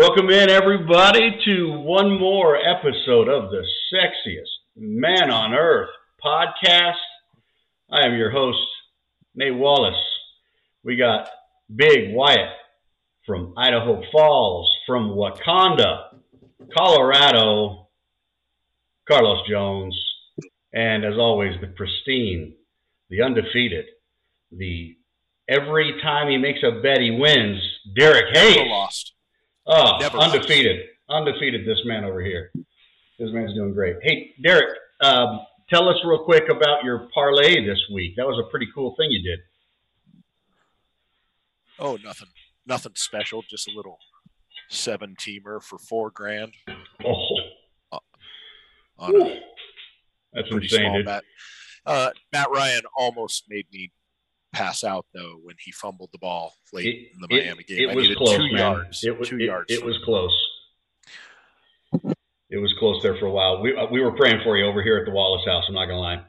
Welcome in, everybody, to one more episode of the sexiest man on earth podcast. I am your host, Nate Wallace. We got Big Wyatt from Idaho Falls, from Wakanda, Colorado, Carlos Jones, and as always, the pristine, the undefeated, the every time he makes a bet he wins, Derek Hayes. Never lost. Oh, Never undefeated. Undefeated, this man over here. This man's doing great. Hey, Derek, um, tell us real quick about your parlay this week. That was a pretty cool thing you did. Oh, nothing, nothing special. Just a little seven teamer for four grand Oh, on a that's pretty insane, small dude. bet. Uh, Matt Ryan almost made me pass out though when he fumbled the ball late It, in the Miami it- game. it I was needed close, two man. yards. It was two it, yards. It was close. It was close there for a while. We uh, we were praying for you over here at the Wallace house. I'm not gonna lie.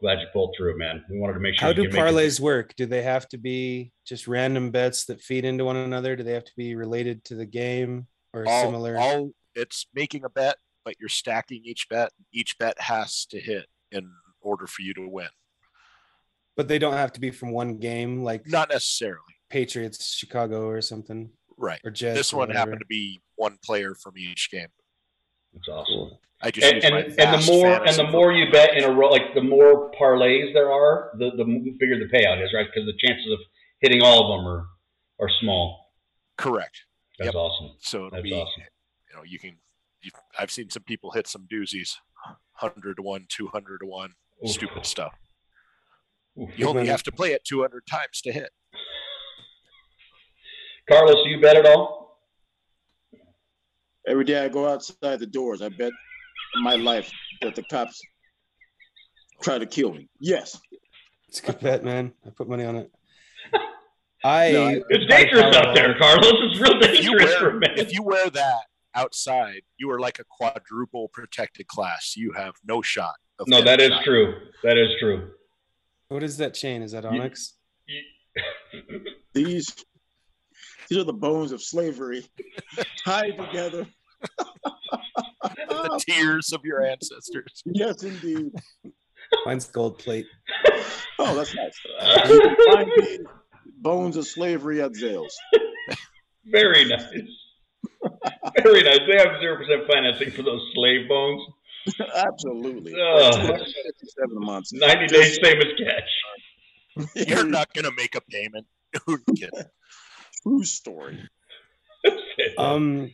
Glad you pulled through, man. We wanted to make sure. How do could make parlays work? Do they have to be just random bets that feed into one another? Do they have to be related to the game or all, similar? all it's making a bet, but you're stacking each bet. Each bet has to hit in order for you to win. But they don't have to be from one game, like Not necessarily. Patriots, Chicago, or something, Right. or Jets. This or one whatever. happened to be one player from each game. It's awesome. I just and, and, and the more and the more you bet in a row, like the more parlays there are, the the bigger the payout is, right? Because the chances of hitting all of them are are small. Correct. That's Yep. awesome. So it'll That's be, awesome. you know, you can. You, I've seen some people hit some doozies, hundred to one, two hundred to one, Oof. stupid stuff. Oof. You only have to play it two hundred times to hit. Carlos, do you bet at all? Every day I go outside the doors, I bet my life that the cops try to kill me. Yes. It's a good bet, man. I put money on it. I No, I- It's dangerous out there, Carlos. It's real If you dangerous for wear, a man. if you wear that outside, you are like a quadruple protected class. You have no shot. Of No, that is shot. true. That is true. What is that chain? Is that Onyx? These these are the bones of slavery tied together. The tears of your ancestors. yes, indeed. Mine's gold plate. Oh, that's nice. Uh, You can find these bones of slavery at Zales. very nice. Very nice. They have zero percent financing for those slave bones. Absolutely. Oh. 257 months. Ninety days, same as catch. You're not going to make a payment. True story. Um,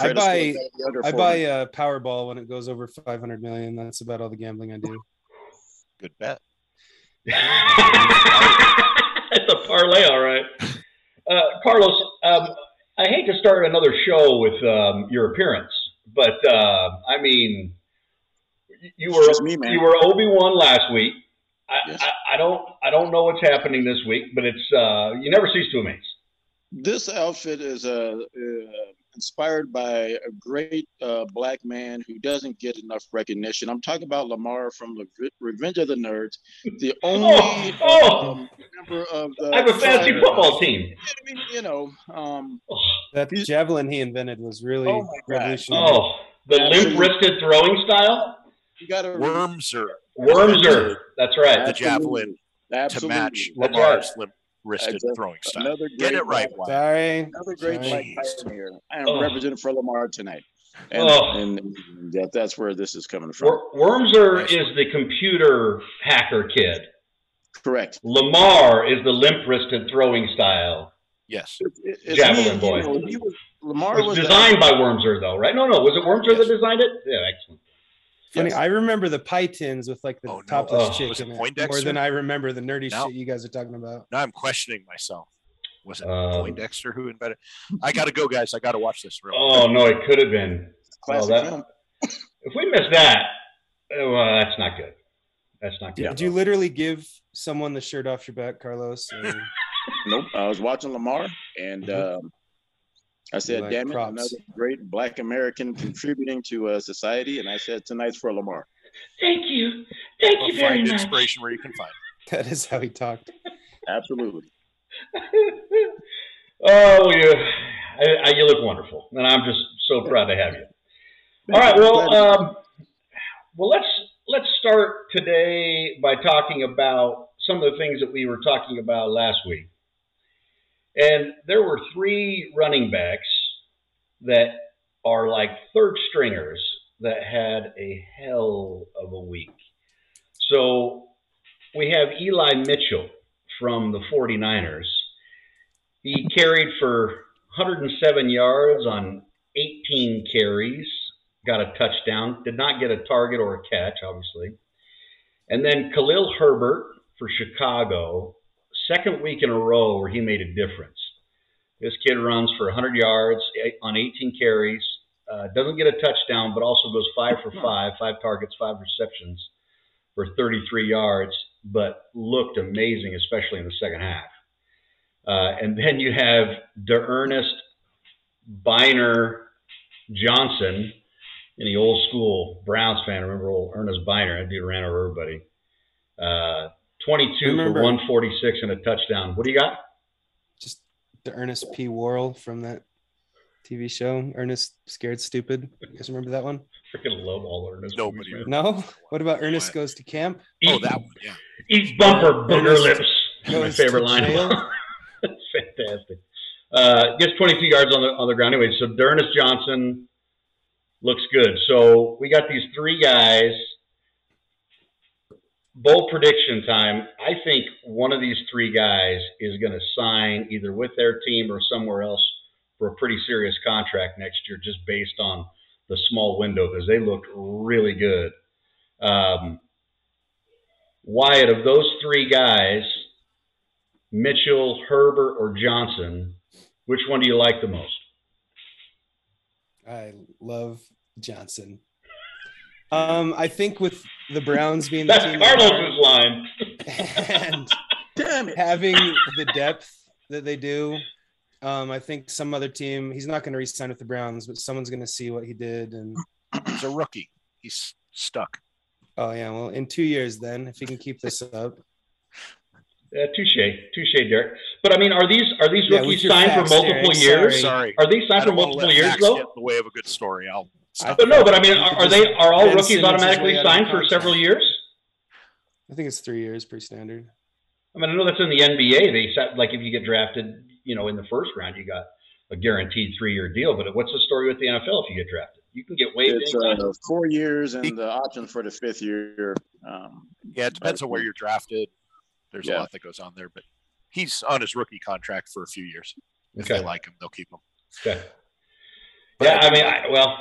I buy- score gotta be under I buy a Powerball when it goes over 500 million. That's about all the gambling I do. Good bet. it's a parlay, all right. Uh, Carlos, um, I hate to start another show with um, your appearance, but uh, I mean, you were me, man. you were Obi Wan last week. I, Yes. I, I don't I don't know what's happening this week, but it's uh, you never cease to amaze. This outfit is uh, uh, inspired by a great uh, black man who doesn't get enough recognition. I'm talking about Lamar from Le- Revenge of the Nerds, the only oh. um, member of the. I have a fantasy tribe. football team. I mean, you know, um, That javelin he invented was really Oh revolutionary. Oh, the limp wristed throwing style. You got to Worms are Wormser. That's right. the javelin to match That's Lamar's limp wristed Exactly. throwing style. Another Get it right, black- Wyatt. Sorry. Another great black Jeez. pioneer. I am Oh. representing for Lamar tonight, and, Oh. and that, that's where this is coming from. Wor- Wormser is the computer hacker kid. Correct. Lamar is the limp wristed throwing style. Yes. It- it's Javelin me, boy. You know, he was, It Lamar was was designed by Wormser, though, right? No, no. Was it Wormser Yes. that designed it? Yeah, excellent. Funny, Yes. I remember the pie tins with like the Oh, no. topless Oh. chick Was it in more than I remember the nerdy No. shit you guys are talking about. Now I'm questioning myself. Was it Um, Poindexter who invented? I got to go, guys. I got to watch this. Real Oh no, it could have been. classic that- film. If we miss that, uh, well, that's not good. That's not good. Did you literally give someone the shirt off your back, Carlos? Or- Nope. I was watching Lamar, and um, I said, Like "Damn it, props. another great Black American contributing to uh, society." And I said, "Tonight's for Lamar." Thank you. Thank Well, you very find much. inspiration where you can find. it. that is how he talked. Absolutely. oh, you. I, I, you look wonderful, and I'm just so proud to have you. All right, well, um, well, let's let's start today by talking about some of the things that we were talking about last week. And there were three running backs that are like third stringers that had a hell of a week. So we have Eli Mitchell from the 49ers. He carried for 107 yards on 18 carries, got a touchdown, did not get a target or a catch, obviously. And then Khalil Herbert for Chicago, second week in a row where he made a difference. This kid runs for 100 yards on 18 carries, uh, doesn't get a touchdown, but also goes five for five, five targets, five receptions for 33 yards, but looked amazing, especially in the second half. Uh, and then you have D'Ernest Byner Johnson, any old school Browns fan. Remember old Ernest Byner? That dude ran over everybody. Uh, 22 remember, for 146 and a touchdown. What do you got? Just the Ernest P. Worrell from that TV show, Ernest Scared Stupid. You guys remember that one? Freaking love all Ernest. Nobody. No. What about Ernest Goes to Camp? Eat, oh, that one. Yeah. Eat bumper booger lips. My favorite line. That's fantastic. Uh, gets 22 yards on the on the ground anyway. So D'Ernest Johnson looks good. So we got these three guys. Bold prediction time. I think one of these three guys is going to sign either with their team or somewhere else for a pretty serious contract next year, just based on the small window because they looked really good. Um, Wyatt, of those three guys, Mitchell, Herbert, or Johnson, which one do you like the most? I love Johnson. Um, I think with the Browns being the That's team Carlos's line. and Damn it. having the depth that they do, um, I think some other team. He's not going to re-sign with the Browns, but someone's going to see what he did, and he's a rookie. He's stuck. Oh yeah, well, in two years then, if he can keep this up. Uh, touche, touche, Derek. But I mean, are these are these rookies yeah, signed for multiple Derek, years? Sorry. Are these signed for multiple years though? Get in the way of a good story. I'll. Stop. But no, but I mean, are, are they are all ben rookies Simmons automatically signed for several years? I think it's three years, pretty standard. I mean, I know that's in the NBA. They set like if you get drafted, you know, in the first round, you got a guaranteed three-year deal. But what's the story with the NFL if you get drafted? You can get waived. It's uh, four years and the option for the fifth year. Um, yeah, it depends on where you're drafted. There's yeah. a lot that goes on there, but he's on his rookie contract for a few years. If okay. they like him, they'll keep him. Okay. But yeah, I, I mean, I, well,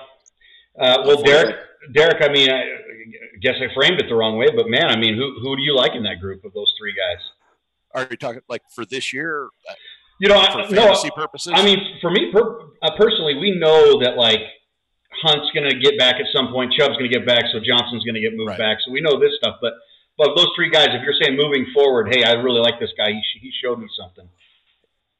uh, well, Derek, Derek, I mean, I guess I framed it the wrong way, but man, I mean, who who do you like in that group of those three guys? Are you talking like for this year? You know, for fantasy no, purposes. I mean, for me per, uh, personally, we know that like Hunt's going to get back at some point. Chubb's going to get back, so Johnson's going to get moved right. back. So we know this stuff. But but those three guys, if you're saying moving forward, hey, I really like this guy. He, he showed me something.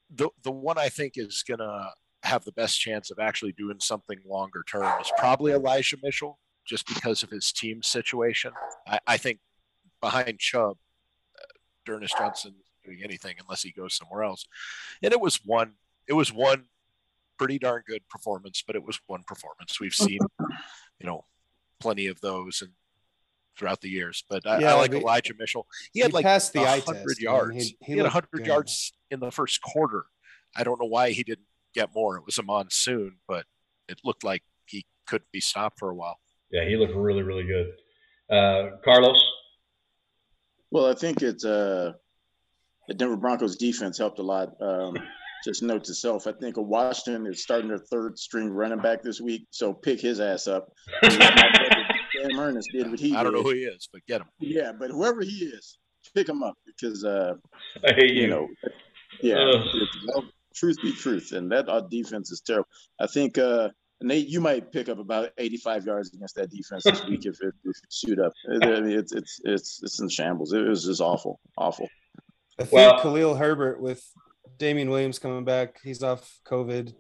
The the one I think is going to have the best chance of actually doing something longer term is probably Elijah Mitchell, just because of his team situation. I, I think behind Chubb, uh, D'Ernest Johnson doing anything unless he goes somewhere else. And it was one. It was one pretty darn good performance, but it was one performance. We've seen, you know, plenty of those and throughout the years. But I, yeah, I like Elijah Mitchell. He had he like passed the hundred yards. He, he, he had hundred yards in the first quarter. I don't know why he didn't get more. It was a monsoon, but it looked like he couldn't be stopped for a while. Yeah, he looked really, really good. Uh, Carlos. Well, I think it's uh, the Denver Broncos defense helped a lot. Um, just note to self, I think Washington is starting their third string running back this week, so pick his ass up. Sam Ernest did what he I don't did. know who he is, but get him. Yeah, but whoever he is, pick him up because uh, I hate you. you know, yeah. Uh. Truth be truth, and that our defense is terrible. I think uh, Nate, you might pick up about 85 yards against that defense this week if it if it shoot up. I mean, it's it's it's it's in shambles. It was just awful, awful. I think well, Khalil Herbert with Damien Williams coming back. He's off COVID.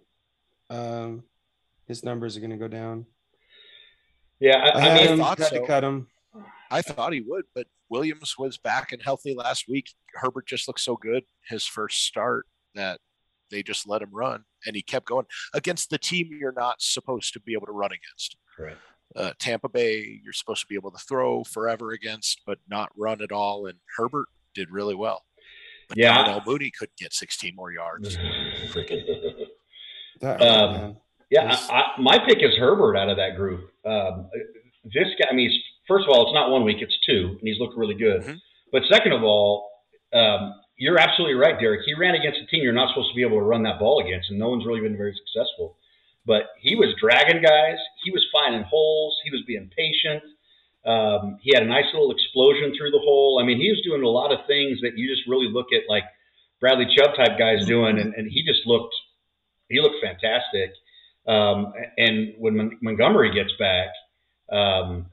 Um, his numbers are going to go down. Yeah, I, I, I mean, had so. to cut him. I thought he would, but Williams was back and healthy last week. Herbert just looked so good his first start that they just let him run, and he kept going against the team you're not supposed to be able to run against. Right. Uh, Tampa Bay, you're supposed to be able to throw forever against, but not run at all. And Herbert did really well. But Yeah. Darnell Mooney could get 16 more yards. That, Um. Yeah, Yes. I, I, my pick is Herbert out of that group. Um, this guy, I mean, first of all, it's not one week; it's two, and he's looked really good. Mhm. But second of all, um, you're absolutely right, Derek. He ran against a team you're not supposed to be able to run that ball against, and no one's really been very successful. But he was dragging guys. He was finding holes. He was being patient. Um, he had a nice little explosion through the hole. I mean, he was doing a lot of things that you just really look at like Bradley Chubb type guys doing, and, and he just looked he looked fantastic. Um, and when Mon- Montgomery gets back, um,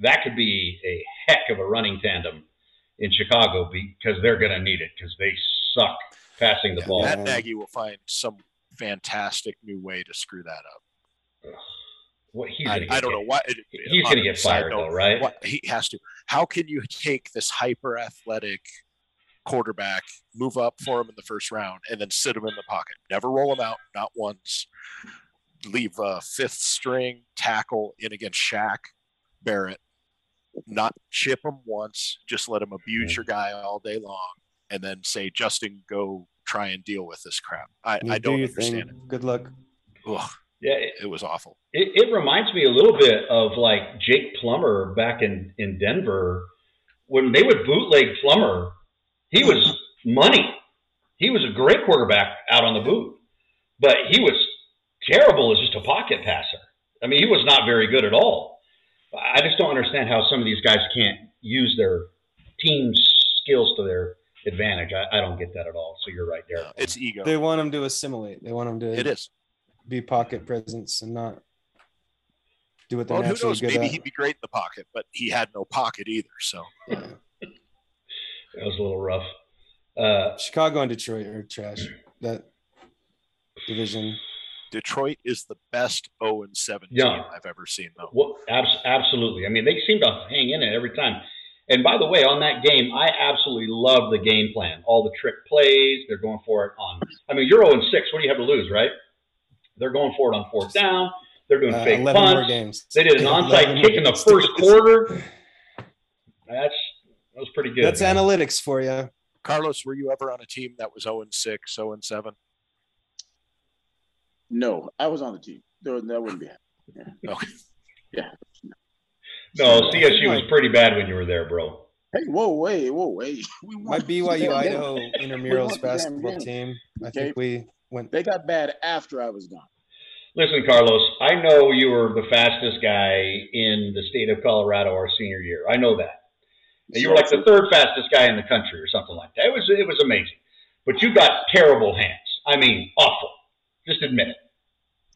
that could be a heck of a running tandem in Chicago because they're going to need it because they suck passing the Yeah, ball. Matt Nagy will find some fantastic new way to screw that up. What he's I, I don't know why. He's going to get fired though, right? What he has to. How can you take this hyper athletic quarterback, move up for him in the first round, and then sit him in the pocket? Never roll him out, not once. Leave a fifth string tackle in against Shaq Barrett. Not chip him once. Just let him abuse Yeah. your guy all day long, and then say, "Justin, go try and deal with this crap." I, I do don't your understand thing. Good luck. it. Ugh, Yeah, it, it was awful. it, it reminds me a little bit of like Jake Plummer back in, in Denver when they would bootleg Plummer. He was money. He was a great quarterback out on the boot, but he was terrible as just a pocket passer. I mean, he was not very good at all. I just don't understand how some of these guys can't use their team skills to their advantage. I, I don't get that at all. So you're right there. It's ego. They want them to assimilate. They want them to It is. be pocket presence and not do what they're Well, who knows? good Maybe at. he'd be great in the pocket, but he had no pocket either. So Yeah. That was a little rough. Uh, Chicago and Detroit are trash. That division. Detroit is the best 0 and 7 Yeah. team I've ever seen, though. Well, abs- absolutely. I mean, they seem to hang in it every time. And by the way, on that game, I absolutely love the game plan. All the trick plays, they're going for it on. I mean, you're 0 6. What do you have to lose, right? They're going for it on fourth down. They're doing Uh, fake 11 more punts. games. They did an 11 onside more kick in the games. first quarter. That's that was pretty good. That's man. analytics for you. Carlos, were you ever on a team that was 0 and 6, 0 and 7? No, I was on the team. There, that wouldn't be happening. Okay. Yeah. No, CSU was pretty bad when you were there, bro. Hey, whoa, wait, whoa, wait. We My BYU they- Idaho We intramurals won the damn basketball team. I Okay. think we went. They got bad after I was gone. Listen, Carlos, I know you were the fastest guy in the state of Colorado our senior year. I know that. And you were like the third fastest guy in the country or something like that. It was it was amazing. But you got terrible hands. I mean, awful. Just admit it.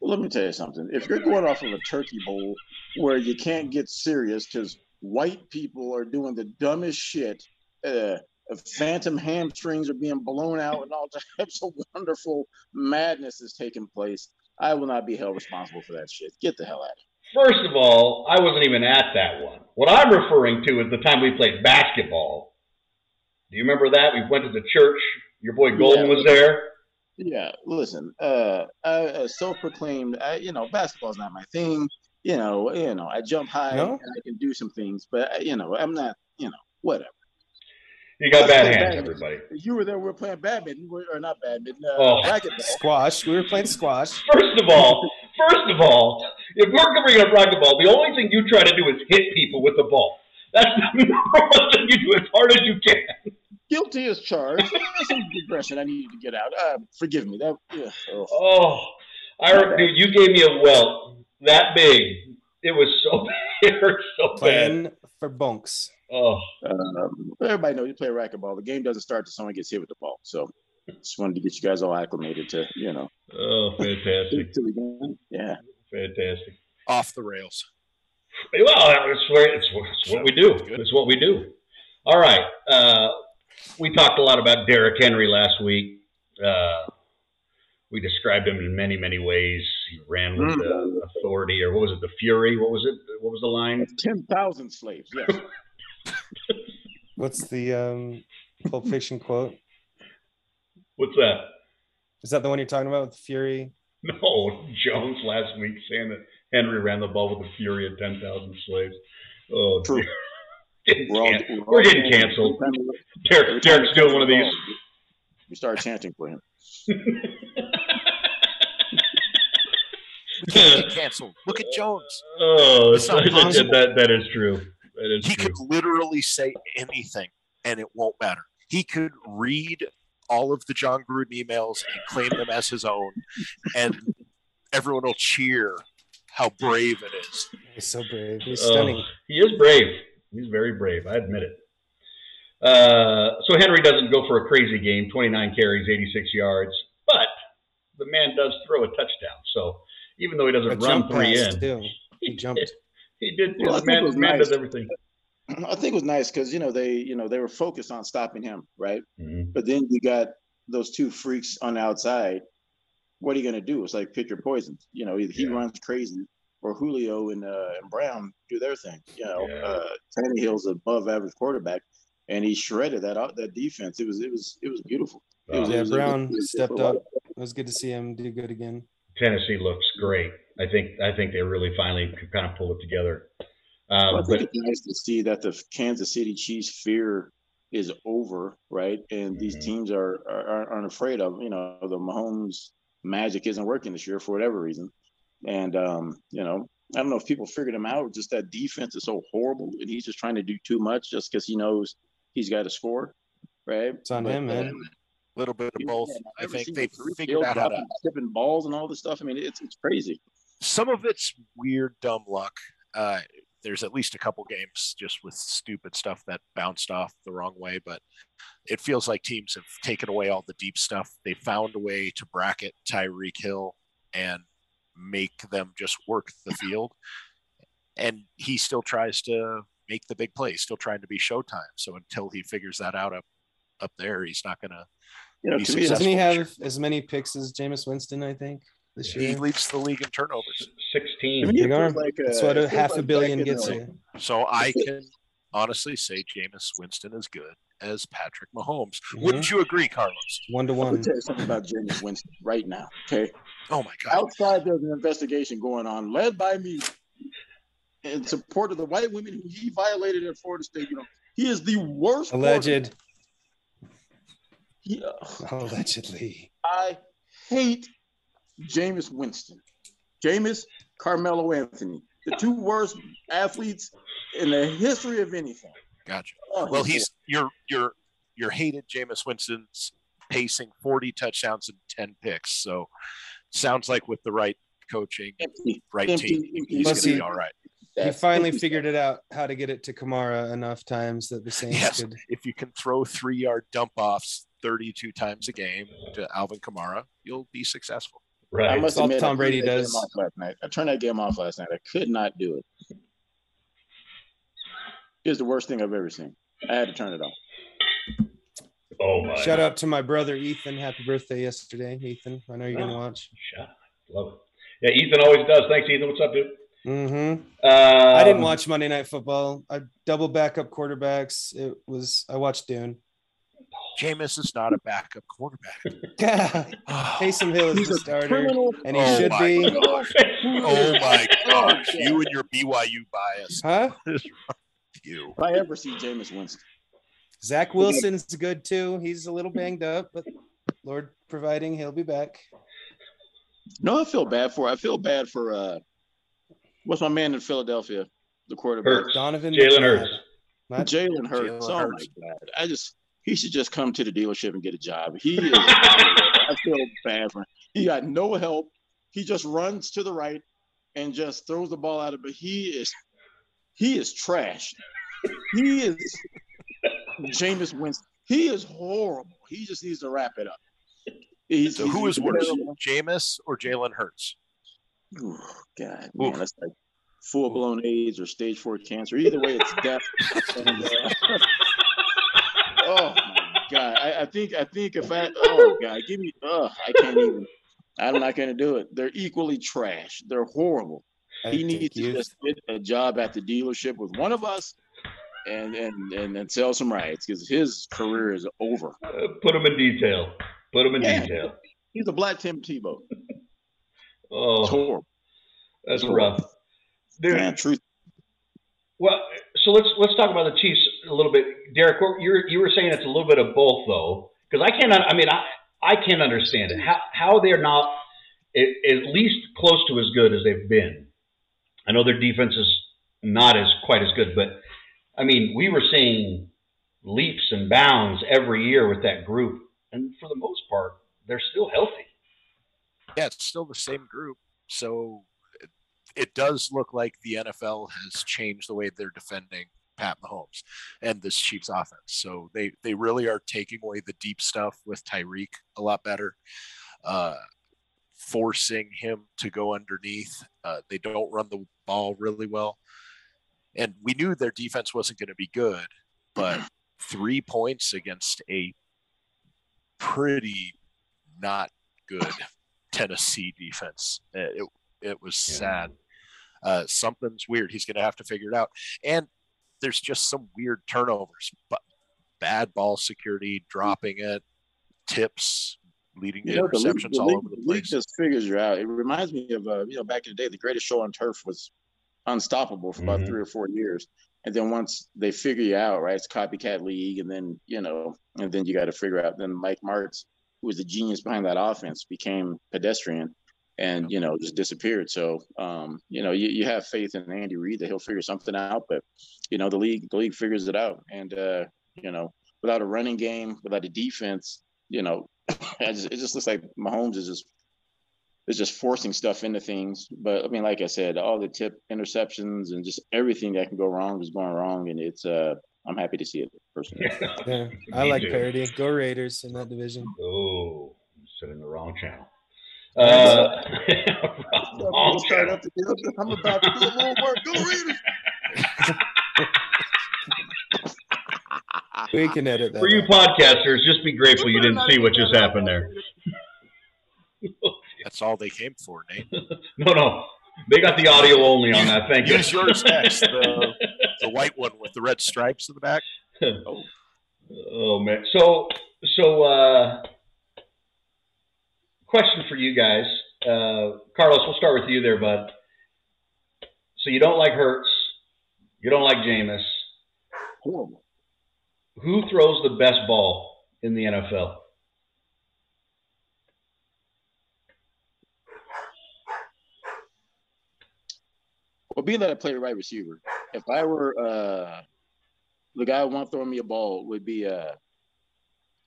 Well, let me tell you something. If you're going off of a turkey bowl where you can't get serious because white people are doing the dumbest shit, uh, phantom hamstrings are being blown out, and all types of wonderful madness is taking place, I will not be held responsible for that shit. Get the hell out of here. First of all, I wasn't even at that one. What I'm referring to is the time we played basketball. Do you remember that? We went to the church. Your boy Golden Yeah. was there. Yeah, listen, uh, I, uh, self-proclaimed, I, you know, basketball's not my thing. You know, you know, I jump high No? and I can do some things, but uh, you know, I'm not, you know, whatever. You got bad hands, badminton. everybody. You were there. We were playing badminton, we- or not badminton, uh, Oh. racquetball. Squash. We were playing squash. First of all, first of all, if we're bringing up racquetball, the ball, the only thing you try to do is hit people with the ball. That's the number one thing you do as hard as you can. Guilty as charged. Some digression I need to get out. Uh, forgive me. That. Yeah, oh. Oh, I re- dude, you gave me a welt that big. It was so it hurt so bad. Playing for bunks. Oh, Um, everybody knows you play racquetball. The game doesn't start until someone gets hit with the ball. So, just wanted to get you guys all acclimated to, you know, oh, fantastic, to the game. Yeah. fantastic. Off the rails. Well, it's what it's, what- it's what we do. It's what we do. All right. Uh, we talked a lot about Derrick Henry last week. Uh, we described him in many, many ways. He ran with the authority, or what was it, the fury? What was it? What was the line? Ten thousand slaves. Yes. What's the um, Pulp Fiction quote? What's that? Is that the one you're talking about with Fury? No, Jones last week saying that Henry ran the ball with the fury of 10,000 slaves. Oh, True. dear. Getting We're all, can- we're We're getting canceled. Every Derek, every time we Derek's doing one of these. We start chanting for him. We can't get canceled. Look at Jones. Oh, It's not that, that, that is true. That is He true. could literally say anything and it won't matter. He could read all of the Jon Gruden emails and claim them as his own, and everyone will cheer how brave it is. He's so brave. He's Oh, stunning. he is brave. He's very brave. I admit it. Uh, so Henry doesn't go for a crazy game, 29 carries, 86 yards, but the man does throw a touchdown. So even though he doesn't run three in, too. He jumped. he did. Well, I the think it man, was man nice. does everything. I think it was nice because you know they you know they were focused on stopping him, right? Mhm. But then you got those two freaks on the outside. What are you going to do? It's like pick your poison. You know, either he Yeah. runs crazy or Julio and uh, and Brown do their thing. You know, Yeah. uh, Tannehill's above average quarterback, and he shredded that out that defense. It was it was it was beautiful. It was, Uh, Yeah, it was- Brown it was- stepped up. It was good to see him do good again. Tennessee looks great. I think. I think they really finally could kind of pull it together. Well, I Um, think but it's nice to see that the Kansas City Chiefs fear is over, right? And these Mhm. teams are, are aren't afraid of you know the Mahomes magic isn't working this year for whatever reason, and um, you know I don't know if people figured him out. Just that defense is so horrible, and he's just trying to do too much just because he knows he's got to score, right? It's on But, him, man. A little bit of both. yeah, I think they Tyreek figured out how to. dropping, tipping balls and all this stuff. I mean, it's it's crazy. Some of it's weird, dumb luck. Uh, there's at least a couple games just with stupid stuff that bounced off the wrong way, but it feels like teams have taken away all the deep stuff. They found a way to bracket Tyreek Hill and make them just work the field. And he still tries to make the big play, still trying to be Showtime. So until he figures that out up up there, he's not gonna. You know, He's to me, Doesn't he successful, have as many picks as Jameis Winston? I think this year He year. leads the league in turnovers. sixteen. me, it Big like, uh, That's what a feels half a billion gets you. So I can honestly say Jameis Winston is good as Patrick Mahomes. Wouldn't you agree, Carlos? One to one. Let me one. tell you something about James Winston right now. Okay. Oh my God. Outside, there's an investigation going on, led by me, in support of the white women who he violated at Florida State. You know, he is the worst. Alleged. He, uh, Allegedly. I hate Jameis Winston. Jameis, Carmelo Anthony, the two worst athletes in the history of anything. Gotcha. Oh, Well, he's your your your hated Jameis Winston's pacing 40 touchdowns and 10 picks. So sounds like with the right coaching, empty, right empty, team, empty. he's gonna be all right. He finally figured it out how to get it to Kamara enough times that the Saints Yes. could. If you can throw three yard dump offs 32 times a game to Alvin Kamara, you'll be successful. I must all admit, Tom I Brady turned that game does. off Last night. I turned that game off last night. I could not do it. It's the worst thing I've ever seen. I had to turn it off. Oh my. Shout out to my brother Ethan. Happy birthday yesterday, Ethan. I know you're gonna watch. Shut up. Love it. Yeah, Ethan always does. Thanks, Ethan. What's up, dude? Mm-hmm. Um, I didn't watch Monday Night Football. I double backup quarterbacks. It was I watched Dune. Jameis is not a backup quarterback. Taysom Hill is He's the a starter, criminal. and he Oh should my be. gosh. Oh my gosh. You and your BYU bias. Huh? You. If I ever see Jameis Winston, Zach Wilson's good too. He's a little banged up, but Lord providing, he'll be back. no, I feel bad for. I feel bad for. uh What's my man in Philadelphia, the quarterback, Hurts. Donovan Jalen Hurts. Not- Jalen Hurts. Oh my god! I just he should just come to the dealership and get a job. He is. I feel bad for him. He got no help. He just runs to the right and just throws the ball out of. But he is he is trash. He is Jameis Winston. He is horrible. He just needs to wrap it up. He's, So he's who is worse. Jameis or Jalen Hurts? Ooh, God, Oof. man, that's like full blown AIDS or stage four cancer. Either way, it's death. And, uh, oh my God, I, I think I think if I oh God, give me oh I can't even. I'm not going to do it. They're equally trash. They're horrible. I He needs to you've- just get a job at the dealership with one of us, and and and, and sell some rides because his career is over. Uh, put him in detail. Put him in Yeah. detail. He's a black Tim Tebow. Oh, It's horrible. that's It's rough, dude. Man, truth. Well, so let's let's talk about the Chiefs a little bit, Derek. You were saying it's a little bit of both, though, because I can't. I mean, I I can't understand it. How how they're not at, at least close to as good as they've been. I know their defense is not as quite as good, but I mean, we were seeing leaps and bounds every year with that group, and for the most part, they're still healthy. Yeah, it's still the same group. So it, it does look like the NFL has changed the way they're defending Pat Mahomes and this Chiefs offense. So they they really are taking away the deep stuff with Tyreek a lot better. Uh, forcing him to go underneath. Uh, they don't run the ball really well. And we knew their defense wasn't going to be good, but three points against a pretty not good Tennessee defense. It, it, was sad. Uh, something's weird. He's going to have to figure it out. And there's just some weird turnovers, but bad ball security, dropping it, tips, leading to You know, the league, interceptions the all over the the place. just figures you out. It reminds me of uh, you know back in the day, the greatest show on turf was unstoppable for about Mhm. three or four years, and then once they figure you out, right, it's copycat league, and then you know, and then you got to figure out. Then Mike Martz, who was the genius behind that offense, became pedestrian, and you know just disappeared. So um, you know, you, you have faith in Andy Reid that he'll figure something out, but you know the league the league figures it out, and uh, you know without a running game, without a defense, you know just, it just looks like Mahomes is just is just forcing stuff into things. But I mean, like I said, all the tip interceptions and just everything that can go wrong is going wrong, and it's uh, I'm happy to see it personally. Yeah, I like parody. parity. Go Raiders in that division. Oh, I'm sitting in the wrong channel. Uh, wrong channel. I'm about to do a little work. Go Raiders! We can edit that. For you out. podcasters, just be grateful you didn't see what just happened there. That's all they came for, Nate. No, no, they got the audio only on that. Thank you. Use yours next. The, the white one with the red stripes in the back. Oh man. So so uh question for you guys. Uh Carlos, we'll start with you there, bud. So you don't like Hurts, you don't like Jameis. Horrible. Who throws the best ball in the NFL? Well, being that I play right receiver, if I were uh, the guy who want to throw me a ball would be uh,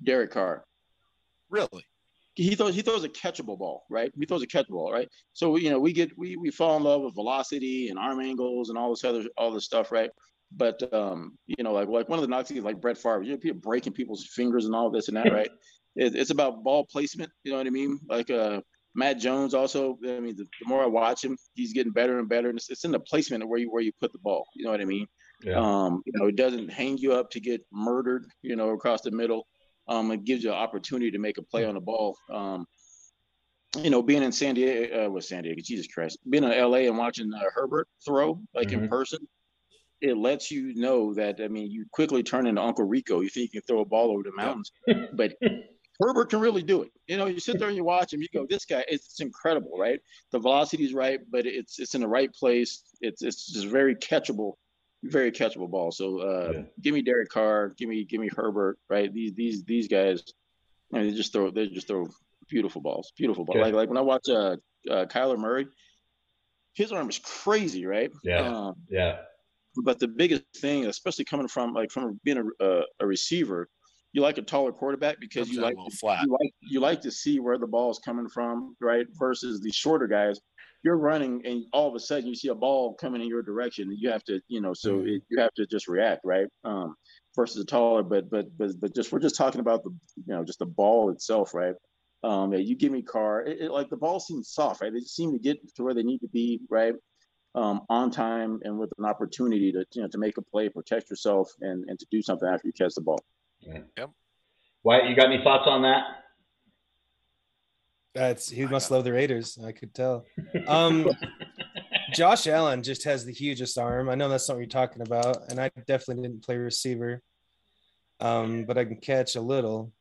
Derek Carr. Really? He throws he throws a catchable ball, right? He throws a catchable ball, right? So you know we get we we fall in love with velocity and arm angles and all this other all this stuff, right? But um, you know, like like one of the knocks like Brett Favre, you know, people breaking people's fingers and all this and that, right? It, it's about ball placement, you know what I mean? Like uh, Mac Jones also. I mean, the, the more I watch him, he's getting better and better, and it's, it's in the placement of where you where you put the ball. You know what I mean? Yeah. Um, you know, it doesn't hang you up to get murdered, you know, across the middle. Um, it gives you an opportunity to make a play on the ball. Um, you know, being in San Diego, uh, with San Diego, Jesus Christ, being in LA and watching uh, Herbert throw like in Mhm. person, it lets you know that. I mean, you quickly turn into Uncle Rico. You think you can throw a ball over the mountains, but Herbert can really do it. You know, you sit there and you watch him. You go, this guy, it's, it's incredible, right? The velocity is right, but it's it's in the right place. It's it's just very catchable, very catchable ball. So uh, Yeah. give me Derek Carr, give me give me Herbert, right? These these these guys, I mean, they just throw they just throw beautiful balls, beautiful ball. Okay. Like like when I watch uh, uh Kyler Murray, his arm is crazy, right? Yeah. Um, Yeah. but the biggest thing, especially coming from like from being a, a, a receiver, you like a taller quarterback because you like little flat. you like you like to see where the ball is coming from, right? Versus the shorter guys, you're running and all of a sudden you see a ball coming in your direction, and you have to, you know, so it, you have to just react, right? Um, versus a taller, but but but but just we're just talking about the, you know, just the ball itself, right? Um, yeah, you give me Carr it, it, like the ball seems soft, right? They seem to get to where they need to be, right? Um, on time and with an opportunity to you know to make a play, protect yourself, and and to do something after you catch the ball. Yep. Wyatt, you got any thoughts on that? That's he must love the Raiders. I could tell. Um, Josh Allen just has the hugest arm. I know that's not what you're talking about, and I definitely didn't play receiver. Um, but I can catch a little.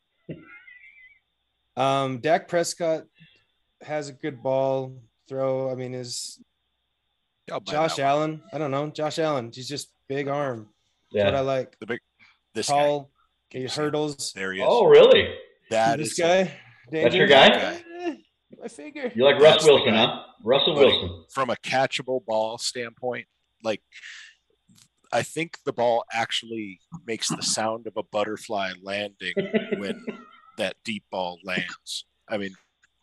Um, Dak Prescott has a good ball throw. I mean, is Josh that one. Allen? I don't know. Josh Allen. He's just big arm. Yeah, what I Yeah. like. This guy. Tall. Can He you see him? hurdles. There he is. Oh, really? that this is guy. That's your guy? Eh, I figure. You like That's Russ the Wilson, huh? Russell Buddy. Wilson. from a catchable ball standpoint, like I think the ball actually makes the sound of a butterfly landing when that deep ball lands. I mean,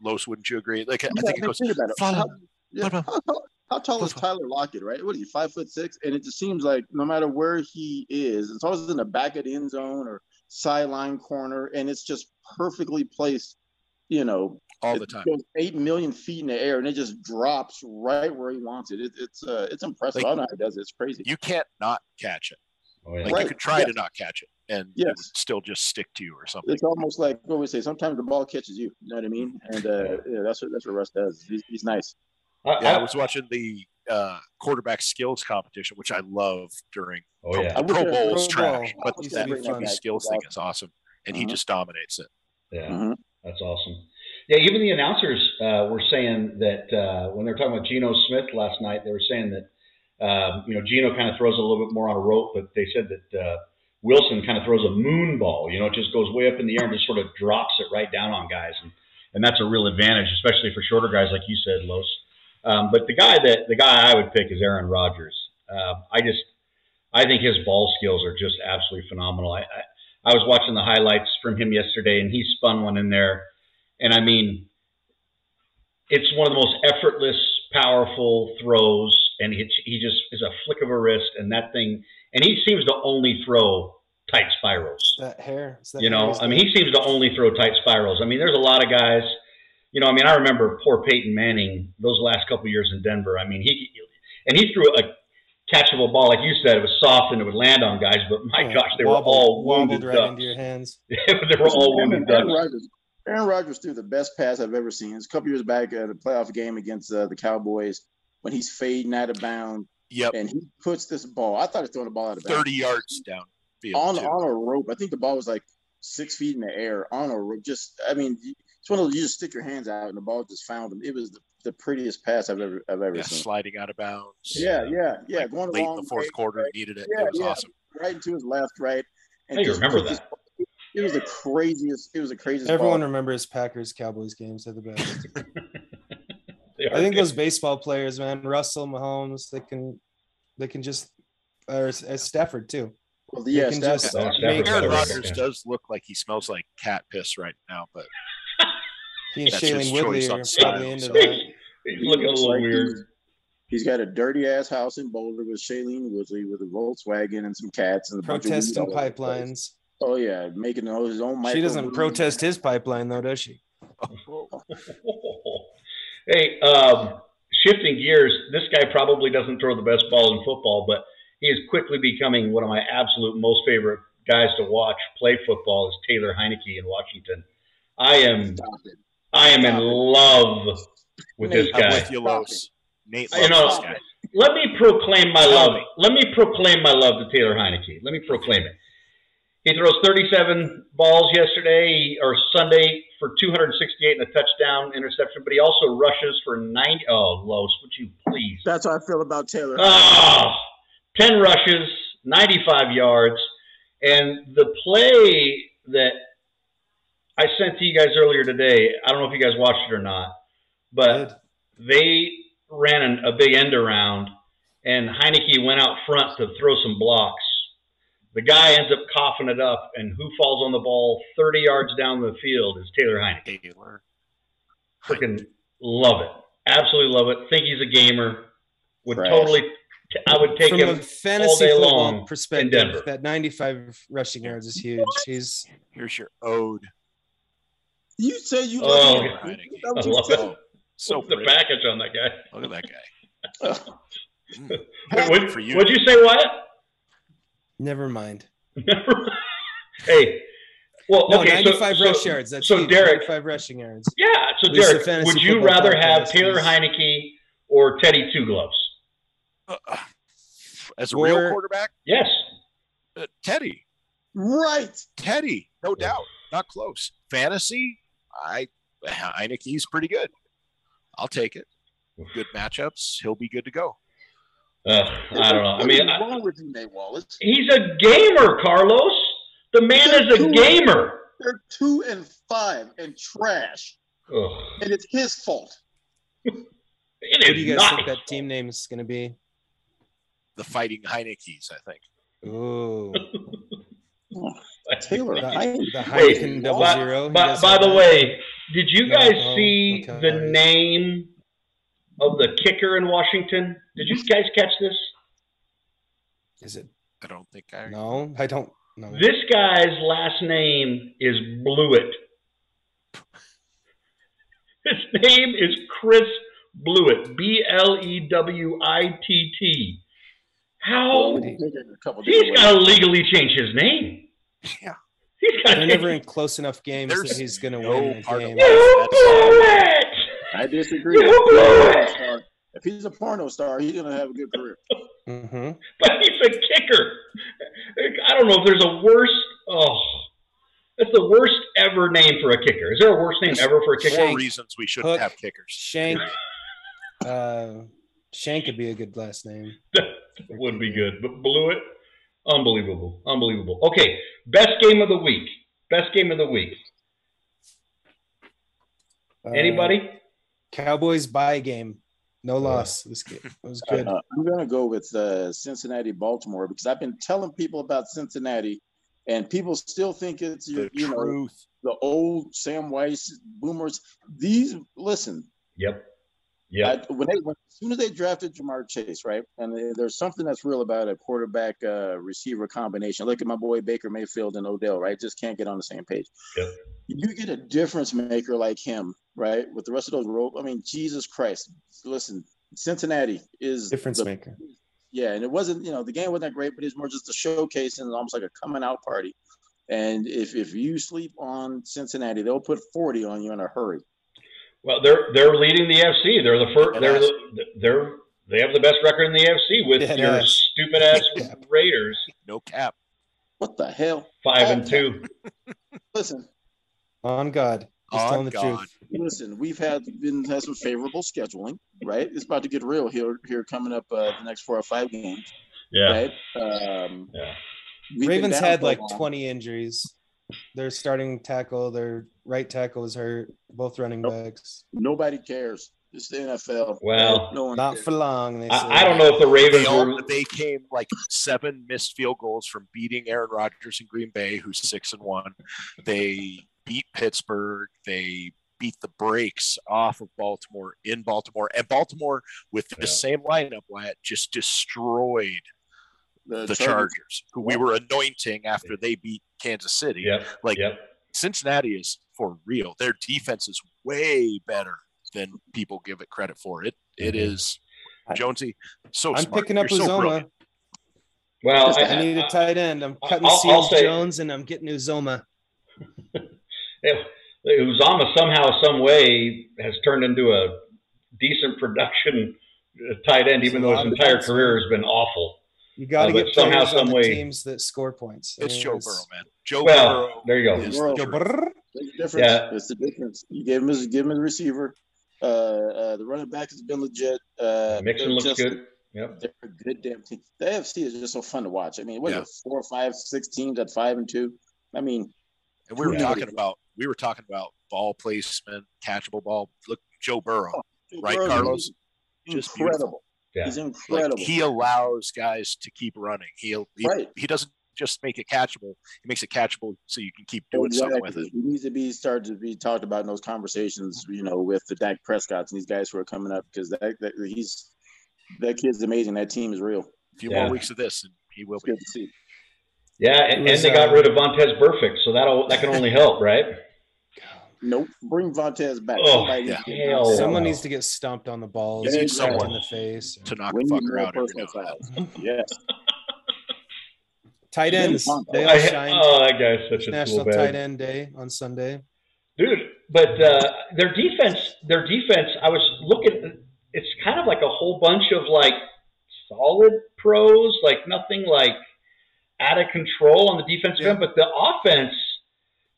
Los, wouldn't you agree? Like I Yeah, think it goes. think about it. How, yeah, how, how, how tall is. Tyler Lockett, right? What is he, five foot six? And it just seems like no matter where he is, it's always in the back of the end zone or sideline corner, and it's just perfectly placed, you know, all the time. goes eight million feet in the air, and it just drops right where he wants it. it it's uh, it's impressive. Like- I don't know how he does it. It's crazy. You can't not catch it. Oh, yeah. Like Right, you could try yes. to not catch it, and Yes. would still just stick to you or something. It's almost like what we say. Sometimes the ball catches you. You know what I mean? And uh, yeah, that's what that's what Russ does. He's, he's nice. I- Yeah, I I- was watching the uh, quarterback skills competition, which I love during oh, yeah. I Pro, wish Pro Bowl is Pro trash, Bowl but that be QB skills thing is awesome, and he Mhm. just dominates it. Yeah. Mhm. That's awesome. Yeah, even the announcers uh, were saying that uh, when they were talking about Geno Smith last night, they were saying that um, you know Geno kind of throws a little bit more on a rope, but they said that uh, Wilson kind of throws a moon ball. You know, it just goes way up in the air and just sort of drops it right down on guys, and and that's a real advantage, especially for shorter guys like you said, Los. Um, but the guy that the guy I would pick is Aaron Rodgers. Uh, I just I think his ball skills are just absolutely phenomenal. I, I I was watching the highlights from him yesterday, and he spun one in there, and I mean, it's one of the most effortless, powerful throws, and he he just is a flick of a wrist, and that thing, and he seems to only throw tight spirals. That hair. That You know, hair I mean, he seems to only throw tight spirals. I mean, there's a lot of guys. You know, I mean, I remember poor Peyton Manning those last couple years in Denver. I mean, he and he threw a catchable ball, like you said, it was soft and it would land on guys. But my yeah, gosh, they wobbled- were all wounded wobbled right ducks. into your hands. they were all Aaron, wounded Aaron ducks. Rodgers. Aaron Rodgers threw the best pass I've ever seen. It's a couple years back at a playoff game against uh, the Cowboys when he's fading out of bounds Yep, and he puts this ball. I thought he was throwing the ball out of bounds. thirty yards downfield on too. on a rope. I think the ball was like six feet in the air on a rope. Just, I mean, it's one of those you just stick your hands out and the ball just found him. It was the, the prettiest pass I've ever I've ever yeah, seen. sliding out of bounds. Yeah, yeah, yeah. Like, going a late in the fourth way, quarter, right, needed it. Yeah, it was yeah. awesome. right into his left, right. I think I just remember put this- that. It was the craziest. It was the craziest. Everyone ball. remembers Packers Cowboys games. They're the best. I think good. those baseball players, man, Russell, Mahomes, they can, they can just, or as Stafford too. Well, yeah, can Stafford- just make Stafford's Aaron got Rodgers yeah. does look like he smells like cat piss right now, but He and That's his Shailene Woodley choice are on style, probably into that. He's looking a little like weird. he's- He's got a dirty ass house in Boulder with Shailene Woodley with a Volkswagen and some cats and a bunch of Protesting all over the place. pipelines. Oh yeah, making all his own. She doesn't microbrews. protest his pipeline though, does she? hey, um, shifting gears, this guy probably doesn't throw the best ball in football, but he is quickly becoming one of my absolute most favorite guys to watch play football is Taylor Heinicke in Washington. I am I am in it. love with this I'm guy. with you, Los. Nate You know- this guy. Let me proclaim my love. Let me proclaim my love to Taylor Heinicke. Let me proclaim it. He throws 37 balls yesterday or Sunday for 268 and a touchdown interception, but he also rushes for 90. Oh, Los, would you please? That's how I feel about Taylor. Oh, 10 rushes, 95 yards. And the play that I sent to you guys earlier today, I don't know if you guys watched it or not, but Good. they ran an, a big end around, and Heinicke went out front to throw some blocks. The guy ends up coughing it up, and who falls on the ball 30 yards down the field is Taylor Heinicke. Taylor. Freaking love it. Absolutely love it. Think he's a gamer. Would Trash. totally, I would take From him a fantasy day football long perspective, Denver. that 95 rushing yards is huge. He's Here's your ode. You say you Oh, love yeah. him. Heinicke. That was I you love said. it. So What's the pretty. package on that guy? Look at that guy. Mm. Wait, what, For you. What'd you say, what? never mind. hey, well, No, okay, 95 so, rush so, yards. That's so huge. Derek- 95 rushing yards. Yeah, so At Derek, would you rather have Taylor is- Heinicke or Teddy Two Gloves? Uh, As a real quarterback, Yes. uh, Teddy. Right. Teddy, no doubt. Not close. Fantasy, I Heinicke's pretty good. I'll take it. Good matchups. He'll be good to go. Uh, I don't know. I mean, What's wrong with you, Nate Wallace? he's a gamer, Carlos. The man is a gamer. They're two and five and trash, Ugh. and it's his fault. It What do you guys not. think that team name is going to be? The Fighting Heinicke's, I think. Ooh, Taylor the, Heinicke. the Wait, Heineken double by, zero. By, by the that. way, did you No, guys no, see no the calories. name of the kicker in Washington? Did you guys catch this? is it? I don't think I. No, I don't. know. This guy's last name is Blewitt. His name is Chris Blewitt. B L E W I T T. How? Take it a couple He's different got to legally change his name. Yeah. He's got They're never in close enough games There's that he's going to no win a part of game. You blew it! I disagree. You blew it! If he's a porno star, he's gonna have a good career. hmm But he's a kicker. I don't know if there's a worse. Oh, that's the worst ever name for a kicker. Is there a worse name ever for a kicker? Four reasons we shouldn't Hook, have kickers. Shank. Uh, Shank could be a good last name. It Would be good, but blew it. Unbelievable, unbelievable. Okay, best game of the week. Best game of the week. Uh, Anybody? Cowboys buy game. No loss. This game it was good. Uh, I'm gonna go with uh, Cincinnati, Baltimore because I've been telling people about Cincinnati, and people still think it's The you, you know truth. the old Sam Weiss boomers. These listen, Yep. Yep. I, when they when, as soon as they drafted Ja'Marr Chase, right, and there- there's something that's real about a quarterback uh, receiver combination. Look at my boy Baker Mayfield and Odell, right? Just can't get on the same page. Yep. You get a difference maker like him, right? With the rest of those role, I mean, Jesus Christ! Listen, Cincinnati is Difference the- maker. yeah, and it wasn't, you know, the game wasn't that great, but it's more just a showcase and almost like a coming out party. And if if you sleep on Cincinnati, they'll put 40 on you in a hurry. Well, they're they're leading the FC. They're the first. They're the, they're they have the best record in the FC with Dead your ass. stupid ass Yeah. Raiders, No cap. What the hell? five and two. Listen, On God. Just On telling the God. truth. listen, we've had been had some favorable scheduling, right? It's about to get real here here coming up uh, the next four or five games, Yeah. right? Um, Yeah. Ravens had like long. 20 injuries. Their starting tackle, their right tackle was hurt. Both running Nope. backs. Nobody cares. It's the NFL. Well, no one Not cares. for long. They I. I don't know if the Ravens all, were. they came like seven missed field goals from beating Aaron Rodgers in Green Bay, who's six and one. They beat Pittsburgh. They beat the brakes off of Baltimore in Baltimore, and Baltimore with the Yeah. same lineup, Wyatt, just destroyed the, the Chargers. Chargers, who we were anointing after they beat Kansas City. Yep. Like yep. Cincinnati is for real. Their defense is way better than people give it credit for. It it Mhm. is Jonesy. So I'm smart. picking up You're so Uzomah. brilliant. Well, I need a tight end. I'm cutting I'll- I'll Seals say- Jones and I'm getting Uzomah. If Uzomah somehow, some way has turned into a decent production uh, tight end, even though his entire career has been awful. You got to Uh, get somehow, some way- teams that score points. I It's Joe Burrow, man. Joe Well, Burrow. there you go. is Burrow. Joe. Burrow. Difference. Yeah. It's the difference. You gave him his, give him the receiver. Uh, uh, the running back has been legit. Uh, Mixon they're looks just- good. Yep. They're a good damn team. The AFC is just so fun to watch. I mean, what Yeah. is it, four, five, six teams at five and two? I mean, And we were Yeah. talking about we were talking about ball placement, catchable ball. Look, Joe Burrow, right, Burrow's Carlos? Just incredible. Yeah. He's Like incredible. he allows guys to keep running. He'll he, Right. he doesn't just make it catchable. He makes it catchable so you can keep doing something with Exactly. it. He needs to be started to be talked about in those conversations, you know, with the Dak Prescotts and these guys who are coming up because that, that he's that kid's amazing. That team is real. A few Yeah. more weeks of this, and he will It's be. good to see. Yeah, and, was, and they got uh, rid of Vontaze Burfict, so that'll that can only help, right? Nope. Bring Vontaze back. Oh, Somebody needs to hell Someone needs to get stomped on the balls, Yeah, cracked someone in the face. to knock We a fucker out every personal now and then. Yes. Tight Yeah, ends, Vontae. they I, all shine. oh, that guy's such a National cool Tight. End Day on Sunday. dude. But uh, their defense, their defense. I was looking. It's kind of like a whole bunch of like solid pros, like nothing like out of control on the defensive Yeah. end. But the offense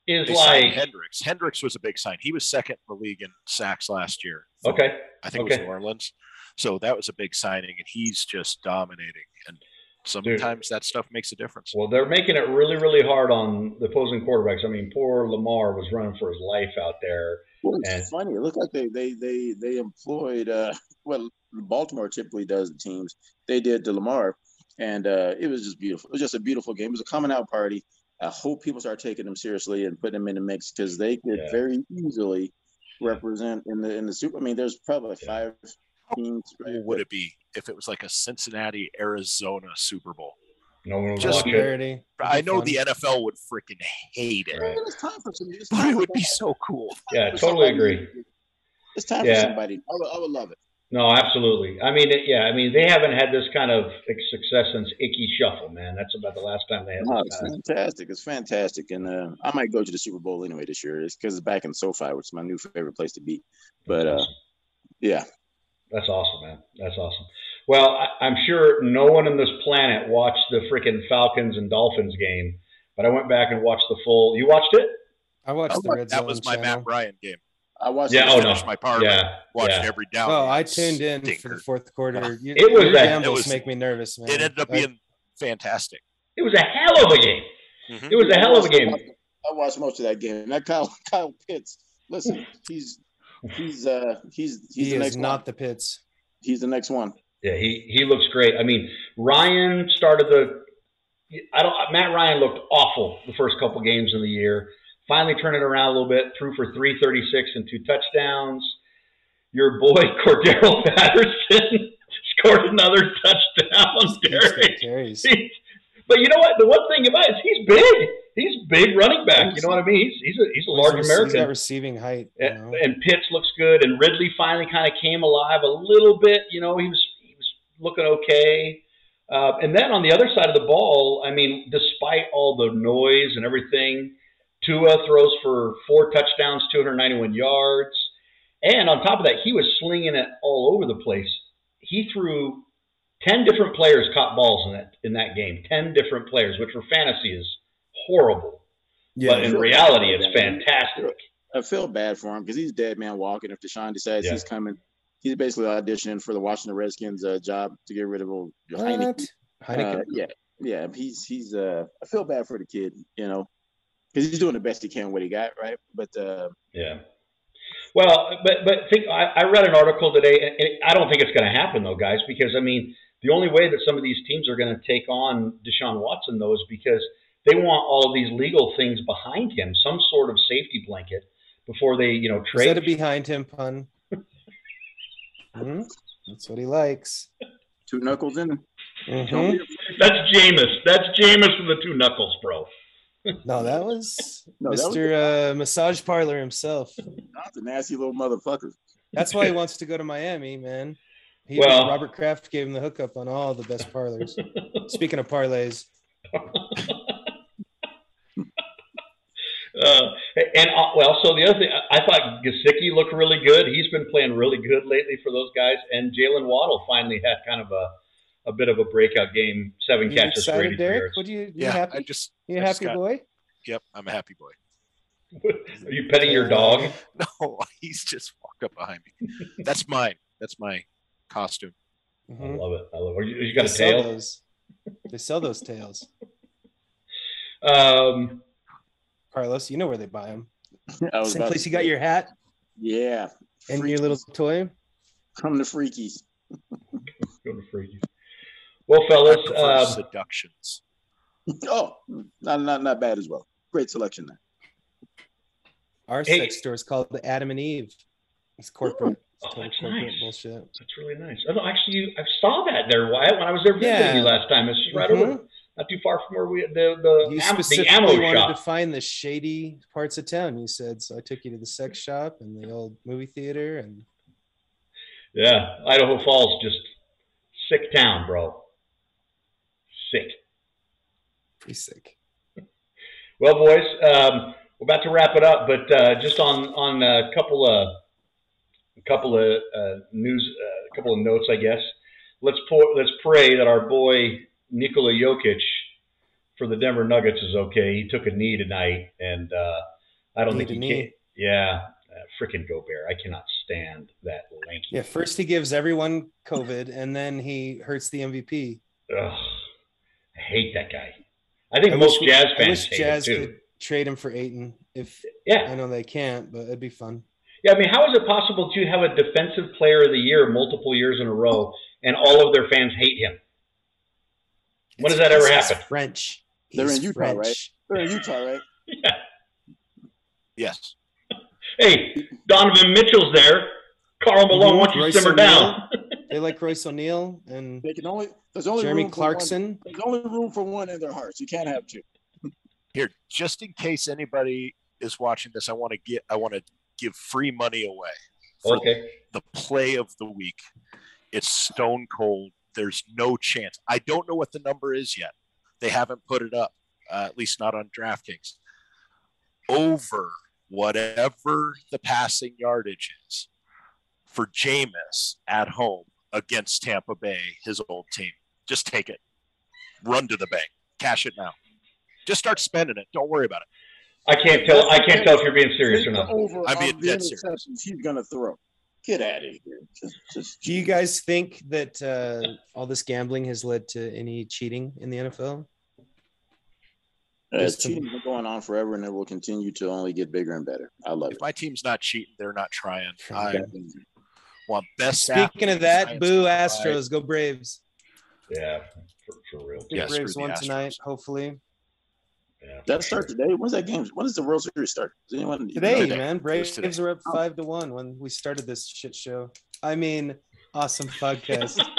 is They like Hendricks. Hendricks was a big sign. He was second in the league in sacks last year. from, okay. I think it was. New Orleans. So that was a big signing, and he's just dominating. And sometimes that stuff makes a difference. Well, they're making it really, really hard on the opposing quarterbacks. I mean, poor Lamar was running for his life out there. Well, it's And- funny. It looked like they they they they employed uh well Baltimore typically does the teams. They did to Lamar, and uh it was just beautiful. It was just a beautiful game. It was a coming out party. I hope people start taking them seriously and putting them in the mix because they could Yeah. very easily represent in the in the super. I mean, there's probably Yeah. five teams. Cool would it be if it was like a Cincinnati Arizona Super Bowl? No one was Just watching it. Parody. I know the NFL would freaking hate it, Right. It's time for some. It's but it would be so cool. Yeah, totally somebody- agree. It's time Yeah. for somebody. I would, I would love it. No, absolutely. I mean, it, yeah, I mean, they haven't had this kind of success since Ickey Shuffle, man. That's about the last time they had No, this it's fantastic. It's fantastic, and uh, I might go to the Super Bowl anyway this year. It's because it's back in SoFi, which is my new favorite place to be. But uh, yeah, That's awesome, man. That's awesome. Well, I, I'm sure no one on this planet watched the freaking Falcons and Dolphins game, but I went back and watched the full. You watched it? I watched the Red That Zone was my channel. Matt Ryan game. I watched. Yeah, oh, no. My parlay. Yeah, Watched yeah. every down. Oh, I tuned in for the fourth quarter. You, It was your that- gambles it was- make me nervous, man. It ended up I- being fantastic. It was a hell of a game. Mhm. It was a hell of a game. I watched most of that game. That Kyle Kyle Pitts. Listen, he's he's uh he's he's he the is next not one. the Pitts. He's the next one. Yeah, he he looks great. I mean, Ryan started the. I don't. Matt Ryan looked awful the first couple games of the year. Finally turned it around a little bit. Threw for three thirty six and two touchdowns. Your boy Cordarrelle Patterson scored another touchdown. Derek. of carries. He's- but you know what? The one thing about it is he's big. He's big running back. You know what I mean? He's he's a he's a large He's- American. He's receiving height. You know? And, and Pitts looks good, and Ridley finally kind of came alive a little bit. You know, he was he was looking okay. Uh, and then on the other side of the ball, I mean, despite all the noise and everything, Tua throws for four touchdowns, 291 yards, and on top of that, he was slinging it all over the place. He threw ten different players caught balls in that in that game. Ten different players, which for fantasy is horrible, but in reality, it's fantastic. I feel bad for him because he's dead man walking. If Deshaun decides Yeah. he's coming, he's basically auditioning for the Washington Redskins uh, job to get rid of old Heinicke. What? Heineken. Uh, yeah, yeah. He's he's. Uh, I feel bad for the kid, you know, because he's doing the best he can with what he got, right? But uh, Yeah. Well, but but think I, I read an article today, and and I don't think it's going to happen though, guys, because I mean the only way that some of these teams are going to take on Deshaun Watson though is because they want all of these legal things behind him, some sort of safety blanket before they you know Is trade. that a behind him pun? Hmm? That's what he likes. two knuckles in. Mhm. Don't. That's Jameis. That's Jameis with the two knuckles, bro. No, that was No, that was- Mr. uh, Massage Parlor himself. Not the nasty little motherfucker. That's why he wants to go to Miami, man. He, Well- Robert Kraft gave him the hookup on all the best parlors. Speaking of parlays, Uh, and uh, well, so the other thing, I I thought Gesicki looked really good. He's been playing really good lately for those guys. And Jaylen Waddle finally had kind of a, a bit of a breakout game, seven you catches for excited, 83 Derek? yards. What do you, you Yeah, happy? I just you I a just happy got- boy? yep, I'm a happy boy. Are you petting your dog? No, he's just walked up behind me. That's mine. That's my costume. I Mhm. love it. I love it. You, you They got a sell tail? those. They sell those tails. Um, Carlos, you know where they buy them. Same place to you got your hat yeah and your little toy. from the freakies. go to freaky. Well, fellas, I prefer um, seductions. Oh, not not not bad as well. Great selection there. Our Hey. sex store is called the Adam and Eve. It's corporate. It's Oh, total that's corporate nice. bullshit. that's really nice. No, actually, I saw that there, Wyatt, when I was there visiting Yeah. you last time. It's right Mhm. over, not too far from where we the the, You am, the ammo wanted shop. to find the shady parts of town. You said so. I took you to the sex shop and the old movie theater, and Yeah, Idaho Falls, just sick town, bro. Sick. pretty sick. Well, boys, um, we're about to wrap it up, but uh, just on on a couple of a couple of uh, news, uh, a couple of notes, I guess. Let's pour, let's pray that our boy Nikola Jokic for the Denver Nuggets is okay. He took a knee tonight, and uh, I don't Knee think he can. Yeah, uh, freaking Gobert. I cannot stand that lanky. Yeah, first he gives everyone COVID, and then he hurts the MVP. Ugh, I hate that guy. I think I most wish we- Jazz I fans wish hate Jazz him too. could trade him for Ayton. If Yeah, I know they can't, but it'd be fun. yeah. I mean, how is it possible to have a defensive player of the year multiple years in a row and all of their fans hate him? When does that ever happen? French. They're in He's Utah, right? They're in Utah, right? Yeah. Yes. Hey, Donovan Mitchell's there. Karl Malone, why don't you Royce simmer O'Neale. down? They like Royce O'Neale and They can only there's only Jeremy room for one- Clarkson. there's only room for one in their hearts. You can't have two. Here, just in case anybody is watching this, I want to get I want to give free money away for Okay. the play of the week. It's stone cold. There's no chance. I don't know what the number is yet. They haven't put it up, uh, at least not on DraftKings. Over whatever the passing yardage is for Jameis at home against Tampa Bay, his old team. Just take it. Run to the bank. Cash it now. Just start spending it. Don't worry about it. I can't tell. I can't tell if you're being serious or not. over I'm on being dead serious. he's gonna throw. Get out of here. Just, just Do you guys think that uh, all this gambling has led to any cheating in the NFL? Uh, Just to- cheating's been going on forever, and it will continue to only get bigger and better. I love it. If it. my team's not cheating, they're not trying. I Exactly. want best. Speaking of that, boo applied. Astros, go Braves. Yeah, for, for real. Go Yeah, Braves the won tonight, hopefully. Yeah, That for start sure. today. When's that game? When does the World Series start? Does anyone Today, Today. man. Braves today. were up five to one when we started this shit show. I mean, awesome podcast.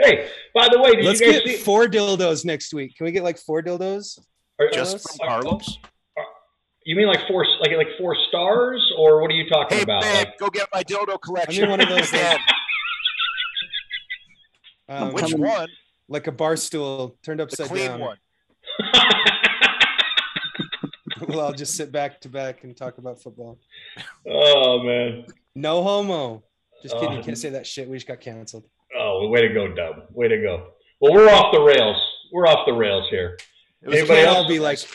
Hey, by the way, did Let's you guys get see? four dildos next week. Can we get like four dildos? are- Just Carlos? from Carlos. You mean like four, like like four stars, or what are you talking Hey, about? babe, Like, go get my dildo I collection. mean, one of those Again. like, um, Which coming- one? like a bar stool turned The upside clean down. one. well, I'll just sit back to back and talk about football. oh man. No homo. Just kidding. You can't say that shit. We just got canceled. Oh, way to go, Dub. Way to go. Well, we're off the rails. We're off the rails here. It was Anybody else? all be like last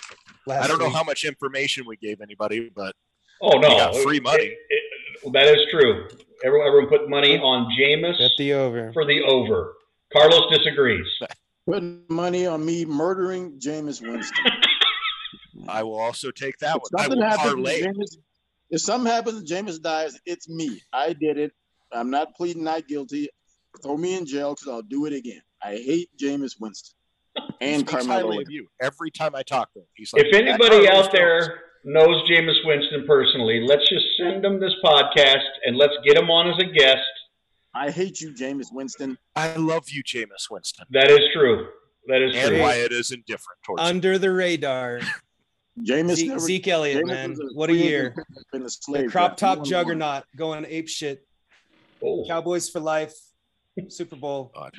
I don't know week. how much information we gave anybody, but Oh no, We got free money. It- it- that is true. Everyone, everyone put money on Jameis Bet the over. for the over. Carlos disagrees. putting money on me murdering Jameis Winston? I will also take that If one. I something will happens, parlay. Jameis, if something happens and Jameis dies, it's me. I did it. I'm not pleading not guilty. Throw me in jail because I'll do it again. I hate Jameis Winston He and Carmelo. of you every time I talk to him. He's like, If anybody out Jones." there knows Jameis Winston personally, let's just send him this podcast and let's get him on as a guest. I hate you, Jameis Winston. I love you, Jameis Winston, That is true. That is and true. Wyatt is indifferent towards you. Under the radar. Jameis Zeke, never. Zeke Elliott, Jameis man. was What a year. Been a The slave. crop top juggernaut going ape shit. Oh, Cowboys for life. Super Bowl. God.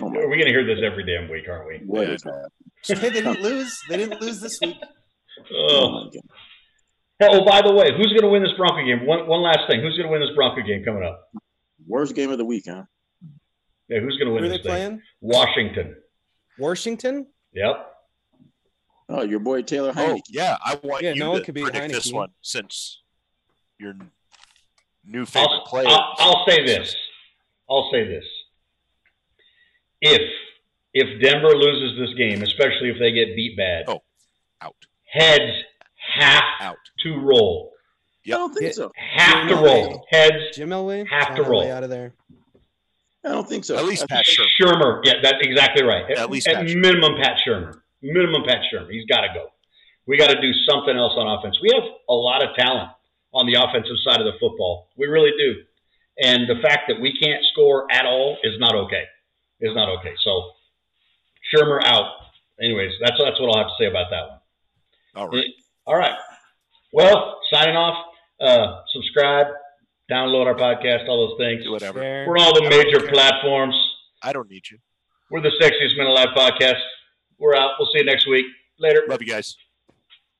Oh we're going to hear this every damn week, aren't we? What Yeah. is that? Hey, they didn't lose. They didn't lose this week. Oh Oh. my God. oh, by the way, who's going to win this Bronco game? One, one last thing. Who's going to win this Bronco game coming up? Worst game of the week, huh? Yeah, who's going to Who win are they this thing? playing? Washington. Washington? Yep. Oh, your boy Taylor Oh yeah, I want Yeah, you no one could be predict this one since your new favorite I'll, player. I'll, I'll say this. I'll say this. If if Denver loses this game, especially if they get beat bad, Oh. out, heads have out. to roll. I don't think so. Have to Yeah. roll. Heads Jim Elway? Have to roll. out of there. I don't think so. At least Pat think- Shurmur. Shurmur. Yeah, that's exactly right. At least at Pat Shurmur. minimum Pat Shurmur. Minimum Pat Shurmur. He's got to go. We got to do something else on offense. We have a lot of talent on the offensive side of the football. We really do. And the fact that we can't score at all is not okay. Is not okay. So Shurmur out. Anyways, that's that's what I'll have to say about that one. All right. All right. Well, signing off. Uh, subscribe, download our podcast, all those things. Do whatever. We're on all the major care. platforms. I don't need you. We're the sexiest men alive podcast. We're out. We'll see you next week. Later. Love you guys.